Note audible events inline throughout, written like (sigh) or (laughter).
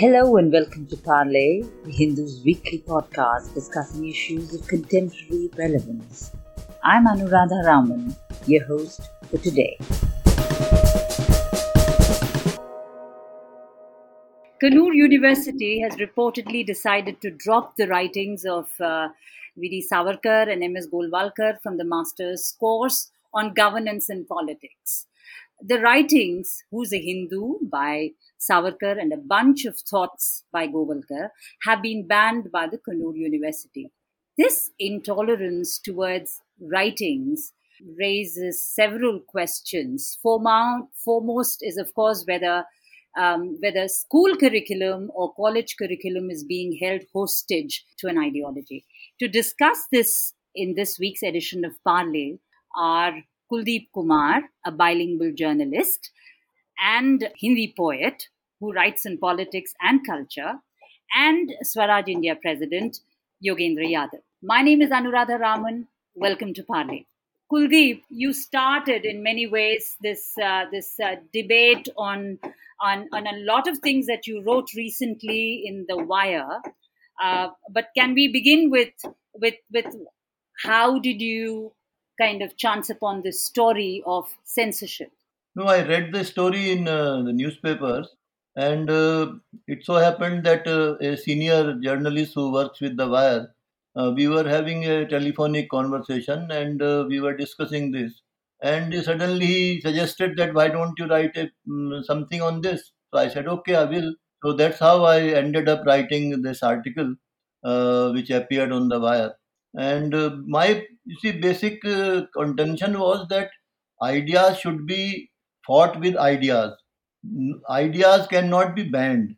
Hello and welcome to Parlay, the Hindu's weekly podcast discussing issues of contemporary relevance. I'm Anuradha Raman, your host for today. Kannur University has reportedly decided to drop the writings of uh, V.D. Savarkar and M.S. Golwalkar from the master's course on governance and politics. The writings, Who's a Hindu by Savarkar and a bunch of thoughts by Golwalkar have been banned by the Kannur University. This intolerance towards writings raises several questions. Foremost is, of course, whether um, whether school curriculum or college curriculum is being held hostage to an ideology. To discuss this in this week's edition of Parlay are Kuldeep Kumar, a bilingual journalist, and Hindi poet who writes in politics and culture, and Swaraj India President Yogendra Yadav. My name is Anuradha Raman. Welcome to Parlay. Kuldeep, you started in many ways this uh, this uh, debate on, on on a lot of things that you wrote recently in the Wire. Uh, but can we begin with with with how did you kind of chance upon this story of censorship? No, I read the story in uh, the newspapers, and uh, it so happened that uh, a senior journalist who works with the Wire uh, we were having a telephonic conversation and uh, we were discussing this. And suddenly he suggested that why don't you write a, um, something on this? So I said, okay, I will. So that's how I ended up writing this article, uh, which appeared on the wire. And uh, my you see basic uh, contention was that ideas should be fought with ideas. Ideas cannot be banned.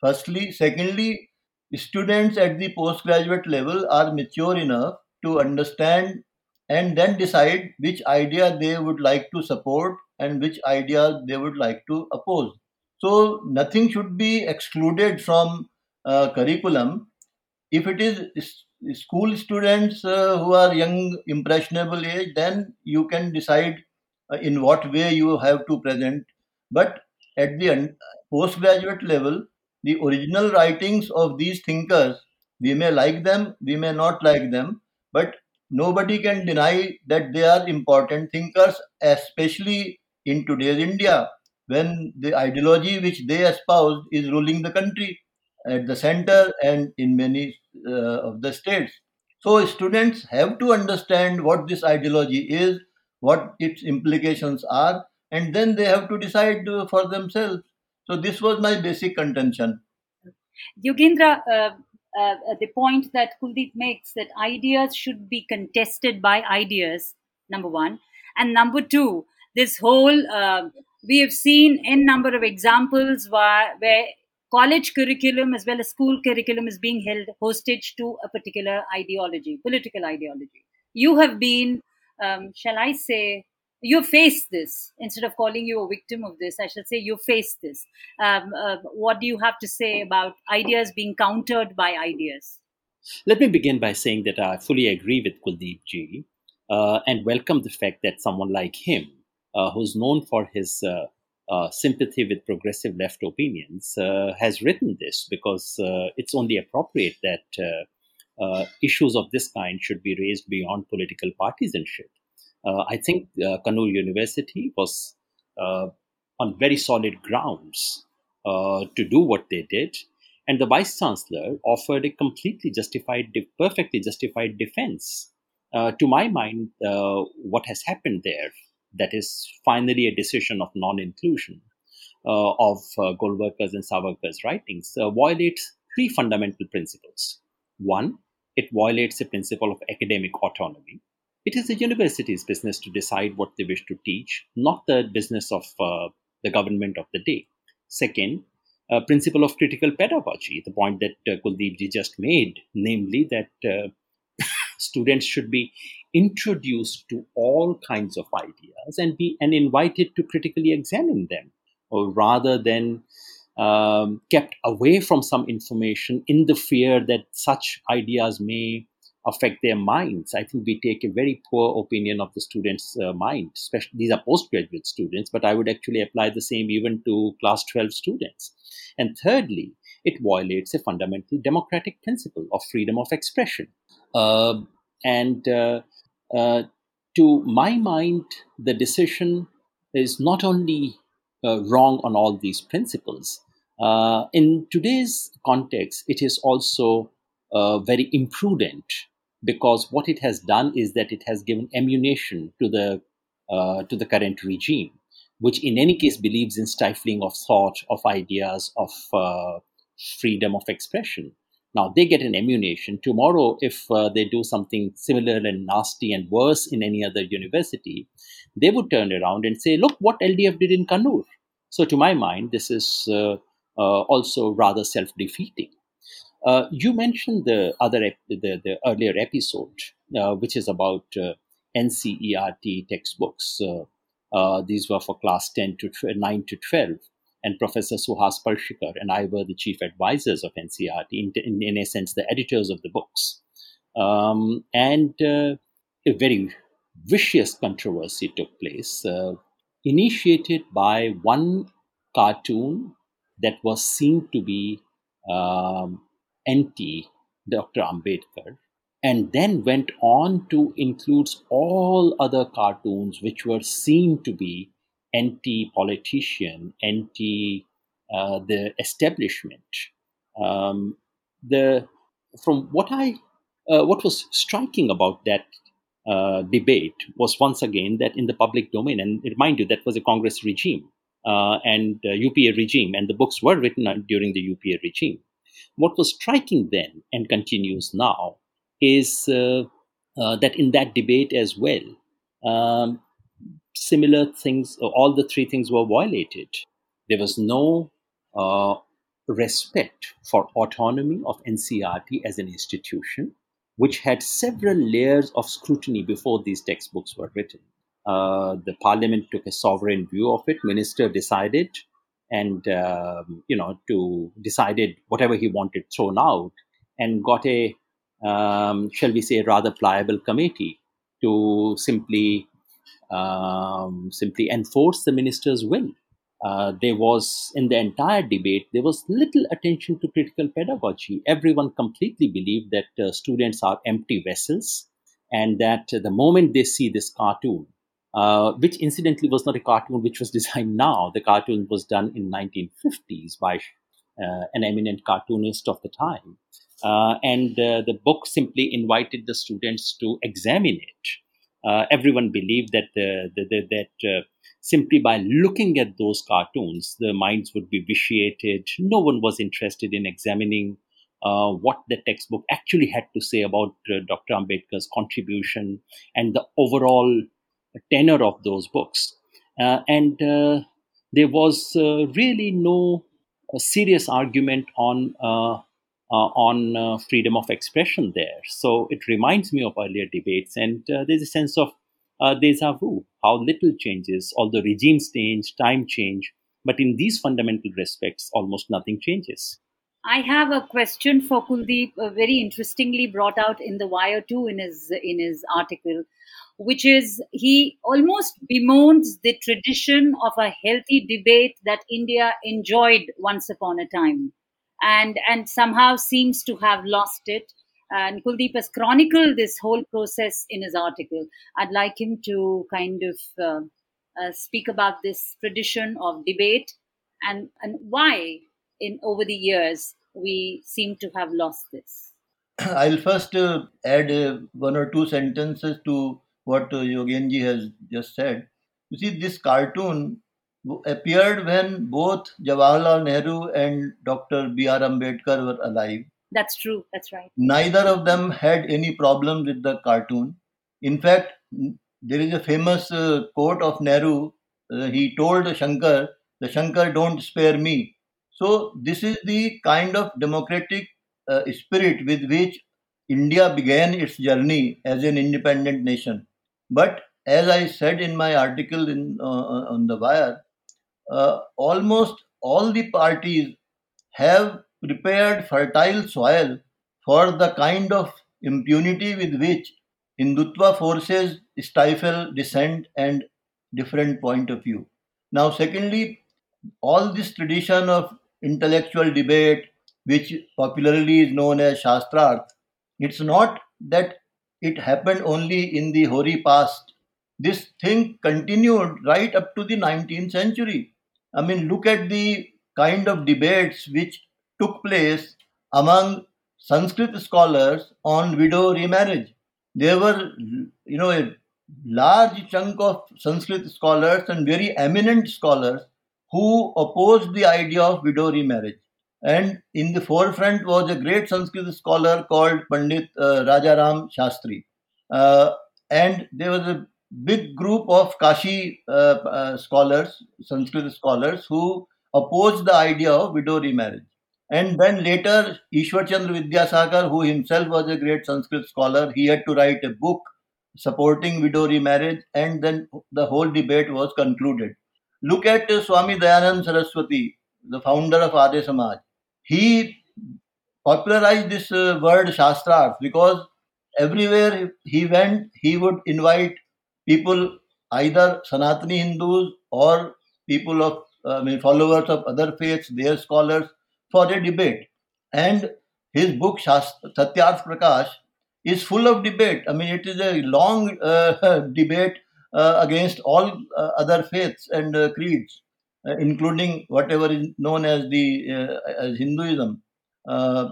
Firstly, secondly, Students at the postgraduate level are mature enough to understand and then decide which idea they would like to support and which idea they would like to oppose. So, nothing should be excluded from uh, curriculum. If it is school students uh, who are young, impressionable age, then you can decide uh, in what way you have to present. But at the postgraduate level, the original writings of these thinkers, we may like them, we may not like them, but nobody can deny that they are important thinkers, especially in today's India, when the ideology which they espoused is ruling the country at the center and in many of the states. So, students have to understand what this ideology is, what its implications are, and then they have to decide uh, for themselves so this was my basic contention. Yogendra, uh, uh, the point that Kuldeep makes that ideas should be contested by ideas, number one. And number two, this whole, uh, we have seen n number of examples where, where college curriculum as well as school curriculum is being held hostage to a particular ideology, political ideology. You have been, um, shall I say, you faced this. Instead of calling you a victim of this i should say you faced this. Um, uh, what do you have to say about ideas being countered by ideas? Let me begin by saying that i fully agree with kuldeep ji uh, and welcome the fact that someone like him uh, who's known for his uh, uh, sympathy with progressive left opinions uh, has written this because it's only appropriate that issues of this kind should be raised beyond political partisanship uh, I think uh, Kannur University was uh, on very solid grounds uh, to do what they did. And the vice chancellor offered a completely justified, perfectly justified defense. Uh, to my mind, uh, what has happened there, that is finally a decision of non inclusion of uh, Golwalkar's and Savarkar's writings, violates three fundamental principles. One, it violates the principle of academic autonomy it is the university's business to decide what they wish to teach, not the business of uh, the government of the day. Second, a principle of critical pedagogy, the point that uh, Kuldeep ji just made, namely that uh, (coughs) students should be introduced to all kinds of ideas and be and invited to critically examine them, or rather than um, kept away from some information in the fear that such ideas may affect their minds. I think we take a very poor opinion of the students' uh, mind, especially these are postgraduate students, but I would actually apply the same even to class 12 students. And thirdly, it violates a fundamental democratic principle of freedom of expression. Uh, and uh, uh, to my mind, the decision is not only uh, wrong on all these principles, uh, in today's context, it is also uh, very imprudent because what it has done is that it has given ammunition to the uh, to the current regime, which in any case believes in stifling of thought, of ideas, of freedom of expression. Now they get an ammunition. Tomorrow, if uh, they do something similar and nasty and worse in any other university, they would turn around and say, "Look what LDF did in Kannur." So, to my mind, this is uh, uh, also rather self-defeating. Uh, you mentioned the other ep- the, the earlier episode, uh, which is about uh, NCERT textbooks. These were for class 10 to tw- 9 to 12. And Professor Suhas Palshikar and I were the chief advisors of NCERT, in, in, in a sense, the editors of the books. Um, and uh, a very vicious controversy took place, uh, initiated by one cartoon that was seen to be um, anti Dr. Ambedkar, and then went on to include all other cartoons which were seen to be anti politician, anti uh, the establishment. Um, the from what I uh, what was striking about that uh, debate was once again that in the public domain, and remind you that was a Congress regime uh, and UPA regime, and the books were written during the UPA regime. What was striking then and continues now is uh, uh, that in that debate as well, um, similar things, all the three things were violated. There was no uh, respect for autonomy of NCERT as an institution, which had several layers of scrutiny before these textbooks were written. Uh, the parliament took a sovereign view of it. Minister decided, and um, you know, to decided whatever he wanted thrown out, and got a, um, shall we say, rather pliable committee to simply um, simply enforce the minister's will. Uh, there was in the entire debate there was little attention to critical pedagogy. Everyone completely believed that uh, students are empty vessels, and that the moment they see this cartoon, uh, which incidentally was not a cartoon which was (laughs) designed now. The cartoon was done in 1950s by uh, an eminent cartoonist of the time. Uh, and uh, the book simply invited the students to examine it. Uh, everyone believed that, the, the, the, that uh, simply by looking at those cartoons, the minds would be vitiated. No one was interested in examining what the textbook actually had to say about Dr. Ambedkar's contribution and the overall tenor of those books. Uh, and uh, there was uh, really no serious argument on on freedom of expression there. So it reminds me of earlier debates, and there's a sense of uh, deja vu, how little changes, although regimes change, time change, but in these fundamental respects, almost nothing changes. I have a question for Kuldeep, uh, very interestingly brought out in the Wire too in his in his article, which is he almost bemoans the tradition of a healthy debate that India enjoyed once upon a time, and and somehow seems to have lost it. And Kuldeep has chronicled this whole process in his article. I'd like him to kind of uh, uh, speak about this tradition of debate and and why in over the years we seem to have lost this. (clears throat) I'll first uh, add uh, one or two sentences to what uh, Yogenji has just said. You see, this cartoon appeared when both Jawaharlal Nehru and Dr. B.R. Ambedkar were alive. That's true. That's right. Neither of them had any problem with the cartoon. In fact, there is a famous uh, quote of Nehru. Uh, he told Shankar, "The Shankar, don't spare me." So, this is the kind of democratic uh, spirit with which India began its journey as an independent nation. But as I said in my article in, uh, on the wire, uh, almost all the parties have prepared fertile soil for the kind of impunity with which Hindutva forces stifle dissent and different point of view. Now, secondly, all this tradition of intellectual debate, which popularly is known as Shastrarth, it's not that it happened only in the hoary past. This thing continued right up to the 19th century. I mean, look at the kind of debates which took place among Sanskrit scholars on widow remarriage. There were, you know, a large chunk of Sanskrit scholars and very eminent scholars who opposed the idea of widow remarriage. And in the forefront was a great Sanskrit scholar called Pandit uh, Rajaram Shastri. Uh, and there was a big group of Kashi uh, uh, scholars, Sanskrit scholars, who opposed the idea of widow remarriage. And then later, Ishwar Chandra Vidyasagar, who himself was a great Sanskrit scholar, he had to write a book supporting widow remarriage, and then the whole debate was concluded. Look at uh, Swami Dayanand Saraswati, the founder of Arya Samaj. He popularized this uh, word Shastrarth because everywhere he went, he would invite people, either Sanatani Hindus or people of, I mean, followers of other faiths, their scholars, for a debate. And his book, Satyarth Prakash, is full of debate. I mean, it is a long (laughs) uh, debate uh, against all uh, other faiths and uh, creeds, uh, including whatever is known as the uh, as Hinduism,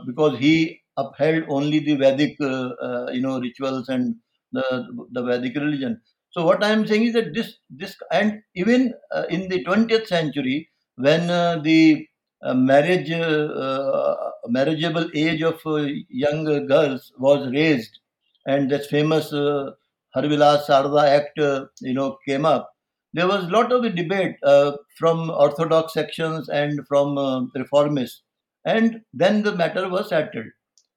because he upheld only the Vedic, you know, rituals and the the Vedic religion. So what I am saying is that this this and even in the 20th century, when the uh, marriage uh, marriageable age of uh, young girls was raised, and this famous uh, Harvilas Sarda Act, you know, came up. There was a lot of debate from orthodox sections and from reformists, and then the matter was settled.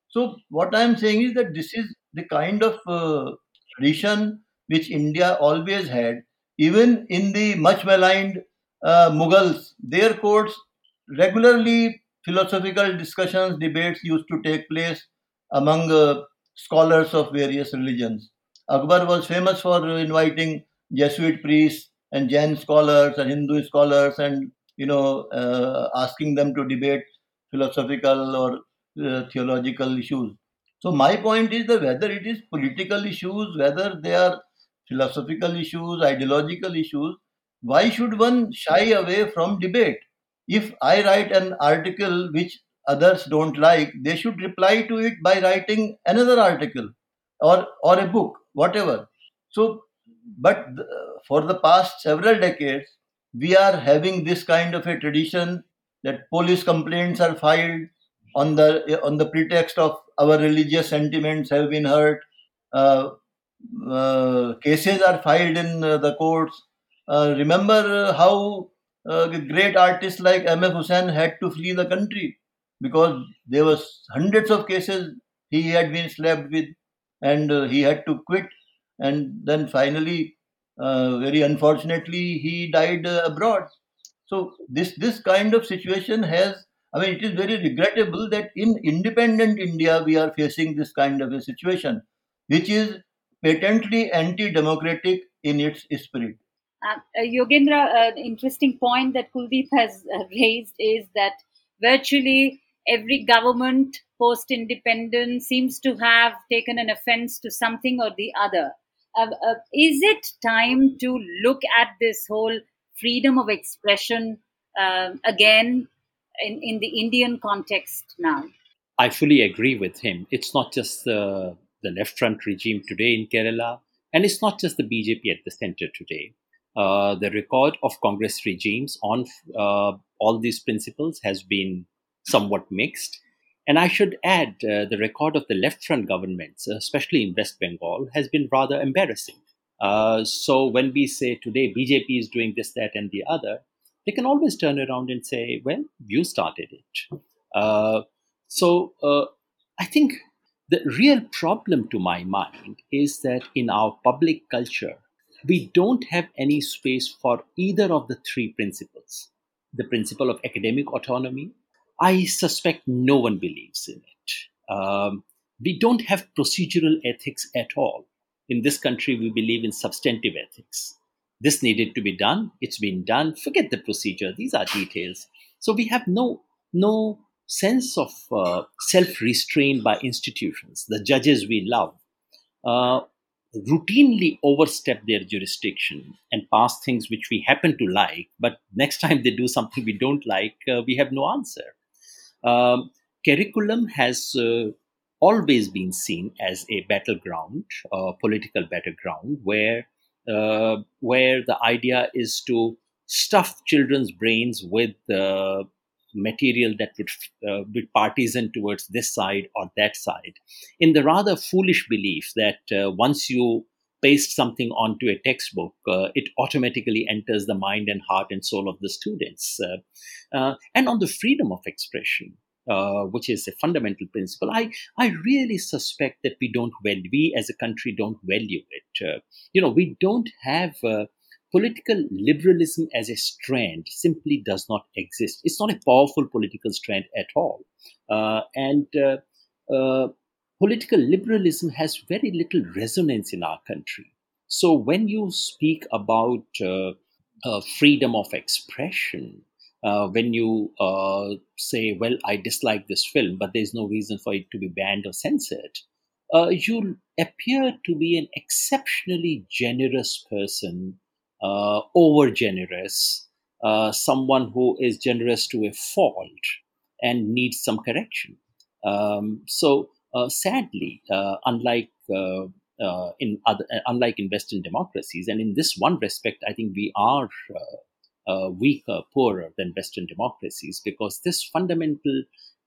So what I am saying is that this is the kind of tradition which India always had, even in the much maligned uh, Mughals, their courts regularly philosophical discussions, debates used to take place among uh, scholars of various religions. Akbar was famous for inviting Jesuit priests and Jain scholars and Hindu scholars and you know uh, asking them to debate philosophical or uh, theological issues. So my point is that whether it is political issues, whether they are philosophical issues, ideological issues, why should one shy away from debate? if I write an article which others don't like, they should reply to it by writing another article or, or a book, whatever. So, but for the past several decades, we are having this kind of a tradition that police complaints are filed on the on the pretext of our religious sentiments have been hurt. Uh, cases are filed in uh, the courts. Uh, remember how uh, great artists like M.F. Husain had to flee the country because there was hundreds of cases he had been slapped with and uh, he had to quit and then finally uh, very unfortunately he died uh, abroad so this this kind of situation has i mean it is very regrettable that in independent india we are facing this kind of a situation which is patently anti democratic in its spirit uh, uh, Yogendra, an interesting point that Kuldeep has uh, raised is that virtually every government post independence seems to have taken an offense to something or the other. Uh, uh, is it time to look at this whole freedom of expression uh, again in, in the Indian context now? I fully agree with him. It's not just the, the left front regime today in Kerala, and it's not just the BJP at the center today. Uh, the record of Congress regimes on uh, all these principles has been somewhat mixed. And I should add, uh, the record of the left front governments, especially in West Bengal, has been rather embarrassing. Uh, so when we say today BJP is doing this, that, and the other, they can always turn around and say, well, you started it. Uh, so I think the real problem to my mind is that in our public culture, we don't have any space for either of the three principles. The principle of academic autonomy, I suspect no one believes in it. Um, we don't have procedural ethics at all. In this country, we believe in substantive ethics. This needed to be done, it's been done, forget the procedure, these are details. So we have no, no sense of uh, self restraint by institutions, the judges we love, uh, routinely overstep their jurisdiction and pass things which we happen to like, but next time they do something (laughs) we don't like, uh, we have no answer. Um, curriculum has uh, always been seen as a battleground, a political battleground, where uh, where the idea is to stuff children's brains with uh, material that would uh, be partisan towards this side or that side, in the rather foolish belief that uh, once you paste something onto a textbook, uh, it automatically enters the mind and heart and soul of the students. Uh, uh, and on the freedom of expression, uh, which is a fundamental principle. I, I really suspect that we don't value, we as a country don't value it. Uh, you know, we don't have uh, political liberalism as a strand simply does not exist. It's not a powerful political strand at all. Uh, and uh, uh, political liberalism has very little resonance in our country. So when you speak about freedom of expression, uh, when you uh, say, well, I dislike this film, but there's no reason for it to be banned or censored, uh, you appear to be an exceptionally generous person, uh, over generous, uh, someone who is generous to a fault and needs some correction. Um, so, uh, sadly, unlike in other, unlike in Western democracies, and in this one respect, I think we are uh, weaker, poorer than Western democracies because this fundamental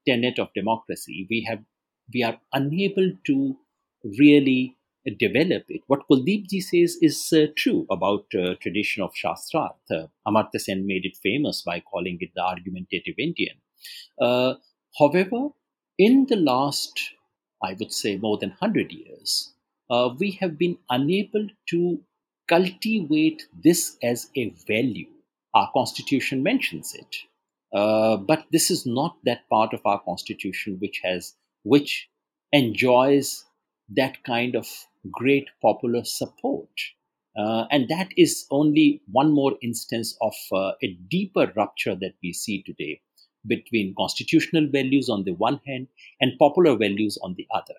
tenet of democracy, we have we are unable to really develop it. What Kuldeepji says is uh, true about uh, tradition of Shastrarth. Uh, Amartya Sen made it famous by calling it the argumentative Indian. Uh, however, in the last, I would say, more than 100 years, uh, we have been unable to cultivate this as a value our constitution mentions it. Uh, but this is not that part of our constitution which has which enjoys that kind of great popular support. Uh, and that is only one more instance of uh, a deeper rupture that we see today between constitutional values on the one hand and popular values on the other.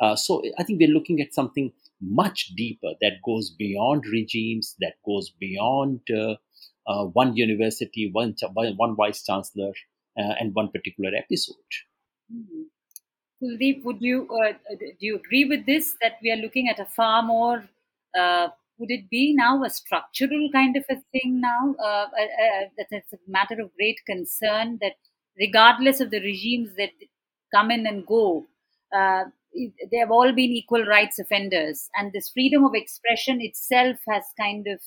Uh, so I think we're looking at something much deeper that goes beyond regimes, that goes beyond uh, uh, one university, one one vice chancellor, uh, and one particular episode. Mm-hmm. Kuldeep, would you uh, do you agree with this that we are looking at a far more uh, would it be now a structural kind of a thing now uh, that it's a matter of great concern that regardless of the regimes that come in and go uh, they have all been equal rights offenders and this freedom of expression itself has kind of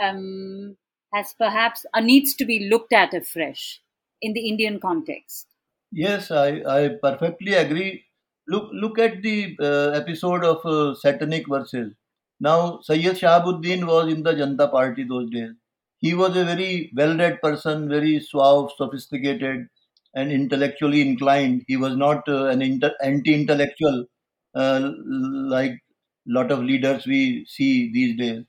um, has perhaps uh, needs to be looked at afresh in the Indian context. Yes, I, I perfectly agree. Look look at the uh, episode of uh, Satanic Verses. Now, Sayyid Shahabuddin was in the Janta Party those days. He was a very well-read person, very suave, sophisticated, and intellectually inclined. He was not uh, an inter- anti-intellectual uh, like lot of leaders we see these days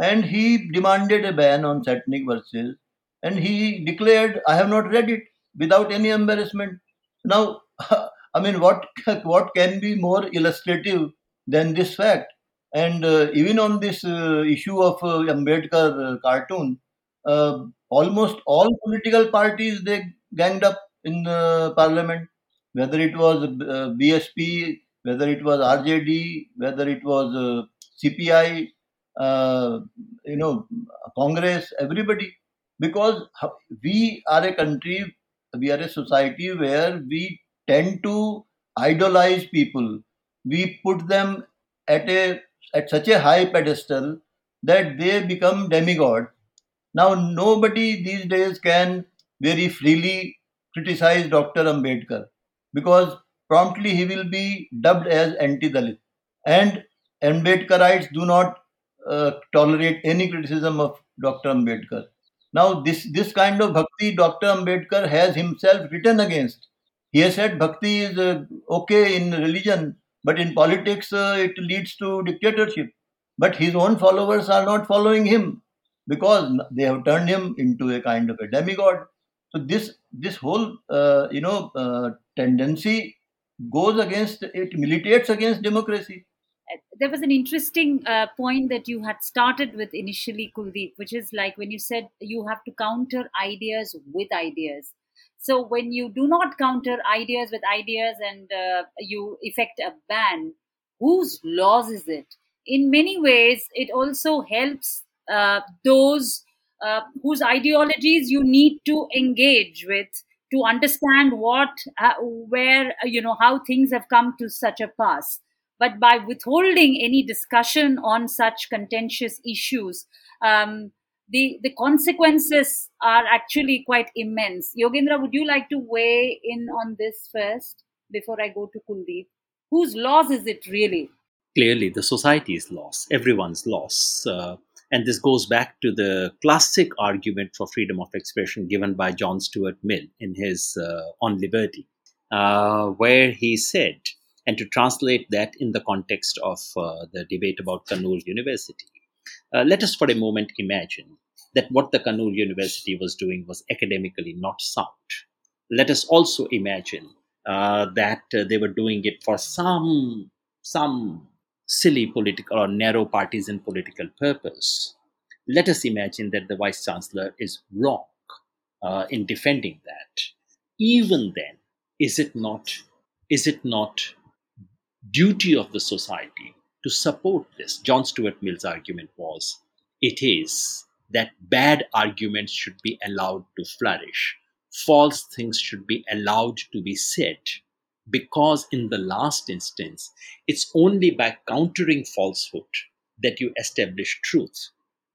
and he demanded a ban on satanic verses and he declared i have not read it without any embarrassment now (laughs) i mean what (laughs) what can be more illustrative than this fact? And uh, even on this uh, issue of uh, ambedkar uh, cartoon uh, almost all political parties they ganged up in the parliament. Whether it was uh, bsp whether it was rjd whether it was cpi you know, Congress, everybody, because we are a country, we are a society where we tend to idolize people. We put them at a at such a high pedestal that they become demigods. Now, nobody these days can very freely criticize Dr. Ambedkar because promptly he will be dubbed as anti-Dalit. And Ambedkarites do not uh, tolerate any criticism of Dr. Ambedkar. Now, this, this kind of bhakti Dr. Ambedkar has himself written against. He has said bhakti is uh, okay in religion, but in politics uh, it leads to dictatorship. But his own followers are not following him because they have turned him into a kind of a demigod. So this this whole uh, you know uh, tendency goes against it militates against democracy there was an interesting uh, point that you had started with initially kuldeep which is like when you said you have to counter ideas with ideas. So when you do not counter ideas with ideas and uh, you effect a ban whose laws is it? In many ways it also helps uh, those uh, whose ideologies you need to engage with to understand what uh, where you know how things have come to such a pass but by withholding any discussion on such contentious issues um, the the consequences are actually quite immense. Yogendra would you like to weigh in on this first before i go to kuldeep? Whose loss is it really? Clearly the society's loss everyone's loss uh, and this goes back to the classic argument for freedom of expression given by John Stuart Mill in his uh, On Liberty, uh, where he said, and to translate that in the context of uh, the debate about Kannur University, uh, let us for a moment imagine that what the Kannur University was doing was academically not sound. Let us also imagine uh, that uh, they were doing it for some some silly political or narrow partisan political purpose, let us imagine that the vice chancellor is wrong uh, in defending that. Even then, is it not is it not duty of the society to support this? John Stuart Mill's argument was it is that bad arguments should be allowed to flourish, false things should be allowed to be said, because in the last instance, it's only by countering falsehood that you establish truth.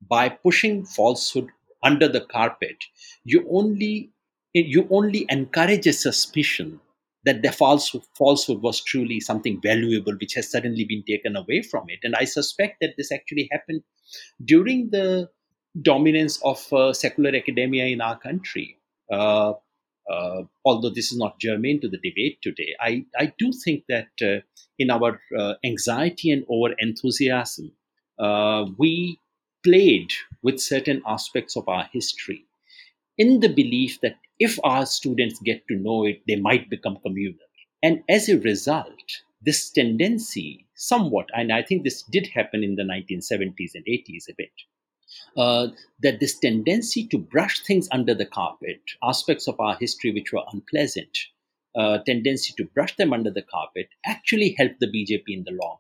By pushing falsehood under the carpet, you only you only encourage a suspicion that the false, falsehood was truly something valuable which has suddenly been taken away from it. And I suspect that this actually happened during the dominance of uh, secular academia in our country. Uh, uh, although this is not germane to the debate today, I, I do think that uh, in our uh, anxiety and over enthusiasm, uh, we played with certain aspects of our history in the belief that if our students get to know it, they might become communal. And as a result, this tendency, somewhat, and I think this did happen in the 1970s and 80s a bit, uh, that this tendency to brush things under the carpet, aspects of our history which were unpleasant, uh, tendency to brush them under the carpet, actually helped the BJP in the long.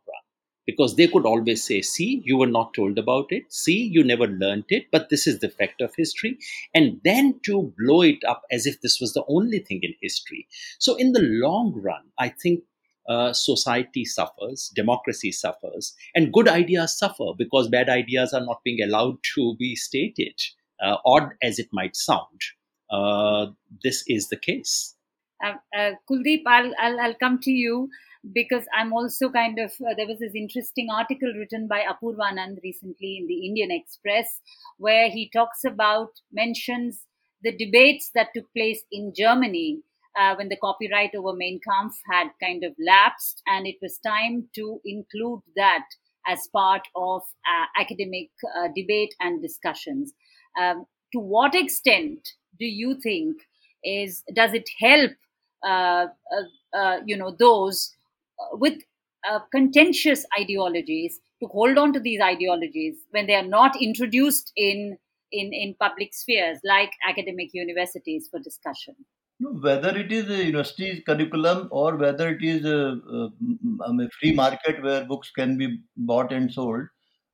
Because they could always say, see, you were not told about it. See, you never learned it, but this is the fact of history. And then to blow it up as if this was the only thing in history. So, in the long run, I think uh, society suffers, democracy suffers, and good ideas suffer because bad ideas are not being allowed to be stated, uh, odd as it might sound. Uh, this is the case. Uh, uh, Kuldeep, I'll, I'll, I'll come to you because I'm also kind of uh, there was this interesting article written by Apurvanand recently in the Indian Express where he talks about mentions the debates that took place in Germany uh, when the copyright over Mein Kampf had kind of lapsed, and it was time to include that as part of uh, academic uh, debate and discussions. Um, to what extent do you think is does it help uh, uh, uh, you know those with uh, contentious ideologies to hold on to these ideologies when they are not introduced in in in public spheres like academic universities for discussion whether it is a university curriculum or whether it is a, a, um, a, free market where books can be bought and sold,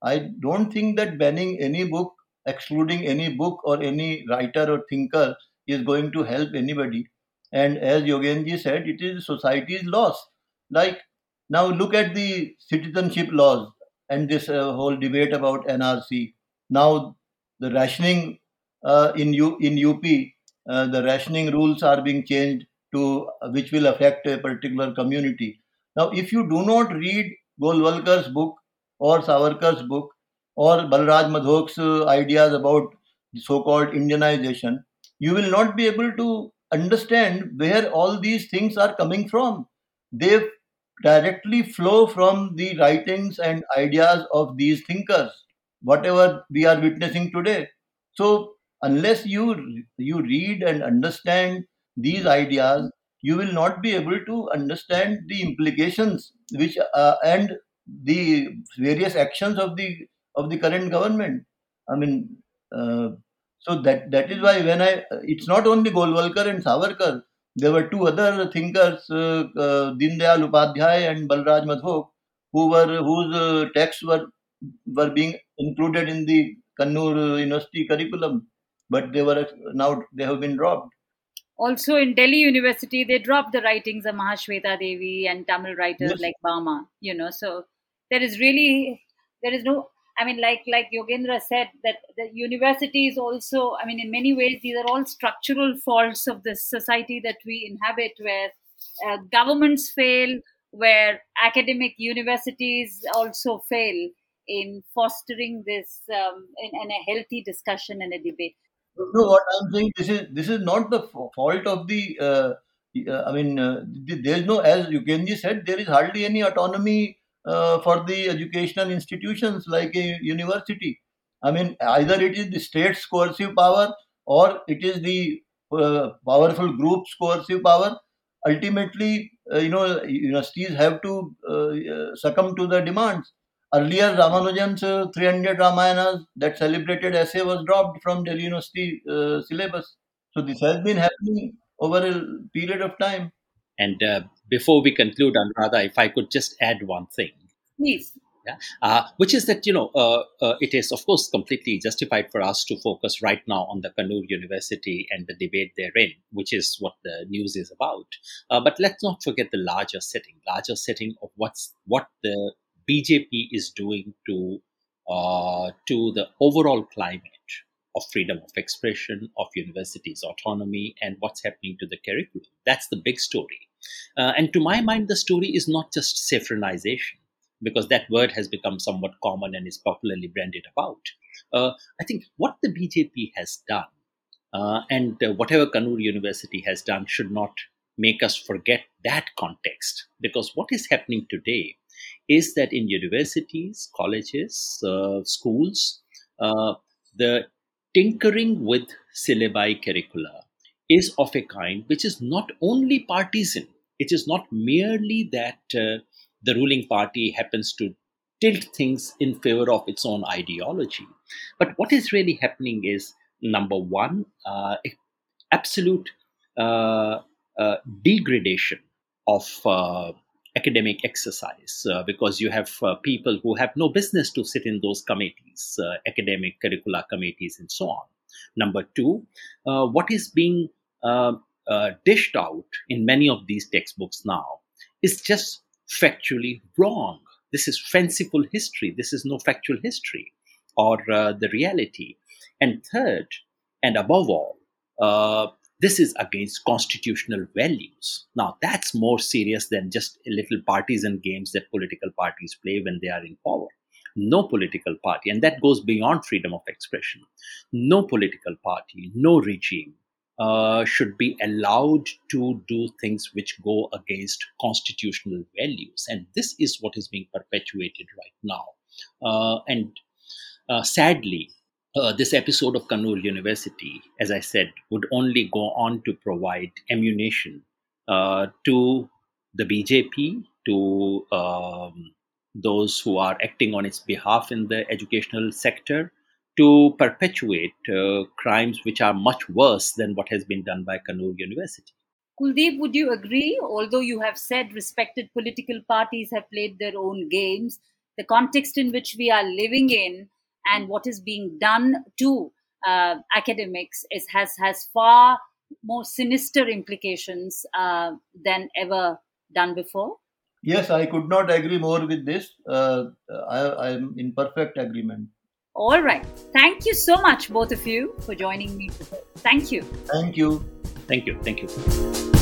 I don't think that banning any book, excluding any book or any writer or thinker, is going to help anybody. And as Yogenji said, it is society's loss. Like now, look at the citizenship laws and this uh, whole debate about NRC. Now, the rationing uh, in U in UP uh, the rationing rules are being changed to uh, which will affect a particular community. Now, if you do not read Golwalkar's book or Savarkar's book or Balraj Madhok's uh, ideas about so-called Indianization, you will not be able to understand where all these things are coming from. They directly flow from the writings and ideas of these thinkers, whatever we are witnessing today. So unless you you read and understand these ideas, you will not be able to understand the implications which uh, and the various actions of the of the current government. I mean, uh, so that that is why when I it's not only Golwalkar and Savarkar. There were two other thinkers, uh, uh, Dindayal Upadhyay and Balraj Madhok, who were whose uh, texts were were being included in the Kannur University curriculum, but they were now they have been dropped. Also in Delhi University, they dropped the writings of Mahashweta Devi and Tamil writers Yes. like Bama. You know, so there is really there is no. I mean, like like Yogendra said, that the university is also. I mean, in many ways, these are all structural faults of the society that we inhabit, where uh, governments fail, where academic universities also fail in fostering this um, in, in a healthy discussion and a debate. No, what I'm saying this is this is not the fault of the. Uh, uh, I mean, uh, there is no, as Yogenji said, there is hardly any autonomy uh, for the educational institutions like a university. I mean, either it is the state's coercive power or it is the uh, powerful group's coercive power. Ultimately, uh, you know, universities have to uh, succumb to the demands. Earlier, Ramanujan's uh, 300 Ramayanas, that celebrated essay was dropped from Delhi University uh, syllabus. So this has been happening over a period of time. And uh, before we conclude, Anuradha, if I could just add one thing. Please. yeah, uh, which is that you know uh, uh, it is of course completely justified for us to focus right now on the Kannur University and the debate therein, which is what the news is about. Uh, but let's not forget the larger setting, larger setting of what's what the BJP is doing to uh, to the overall climate of freedom of expression, of universities' autonomy, and what's happening to the curriculum. That's the big story. Uh, and to my mind, the story is not just saffronization because that word has become somewhat common and is popularly branded about. Uh, I think what the BJP has done, uh, and uh, whatever Kannur University has done, should not make us forget that context. Because what is happening today is that in universities, colleges, uh, schools, uh, the tinkering with syllabi curricula is of a kind which is not only partisan, it is not merely that uh, the ruling party happens to tilt things in favor of its own ideology. But what is really happening is number one, uh, absolute uh, uh, degradation of uh, academic exercise uh, because you have uh, people who have no business to sit in those committees, uh, academic curricula committees, and so on. Number two, uh, what is being uh, dished out in many of these textbooks now is just factually wrong. This is fanciful history. This is no factual history or uh, the reality. And third, and above all, uh, this is against constitutional values. Now, that's more serious than just little partisan games that political parties play when they are in power. No political party, and that goes beyond freedom of expression, no political party, no regime uh, should be allowed to do things which go against constitutional values. And this is what is being perpetuated right now. Uh, and uh, sadly, uh, this episode of Kannur University, as I said, would only go on to provide ammunition uh, to the BJP, to um, those who are acting on its behalf in the educational sector, to perpetuate uh, crimes which are much worse than what has been done by Kannur University. Kuldeep, would you agree? Although you have said respected political parties have played their own games, the context in which we are living in and what is being done to uh, academics is, has has far more sinister implications uh, than ever done before. Yes, I could not agree more with this. Uh, I, I am in perfect agreement. All right. Thank you so much, both of you, for joining me today. Thank you. Thank you. Thank you. Thank you.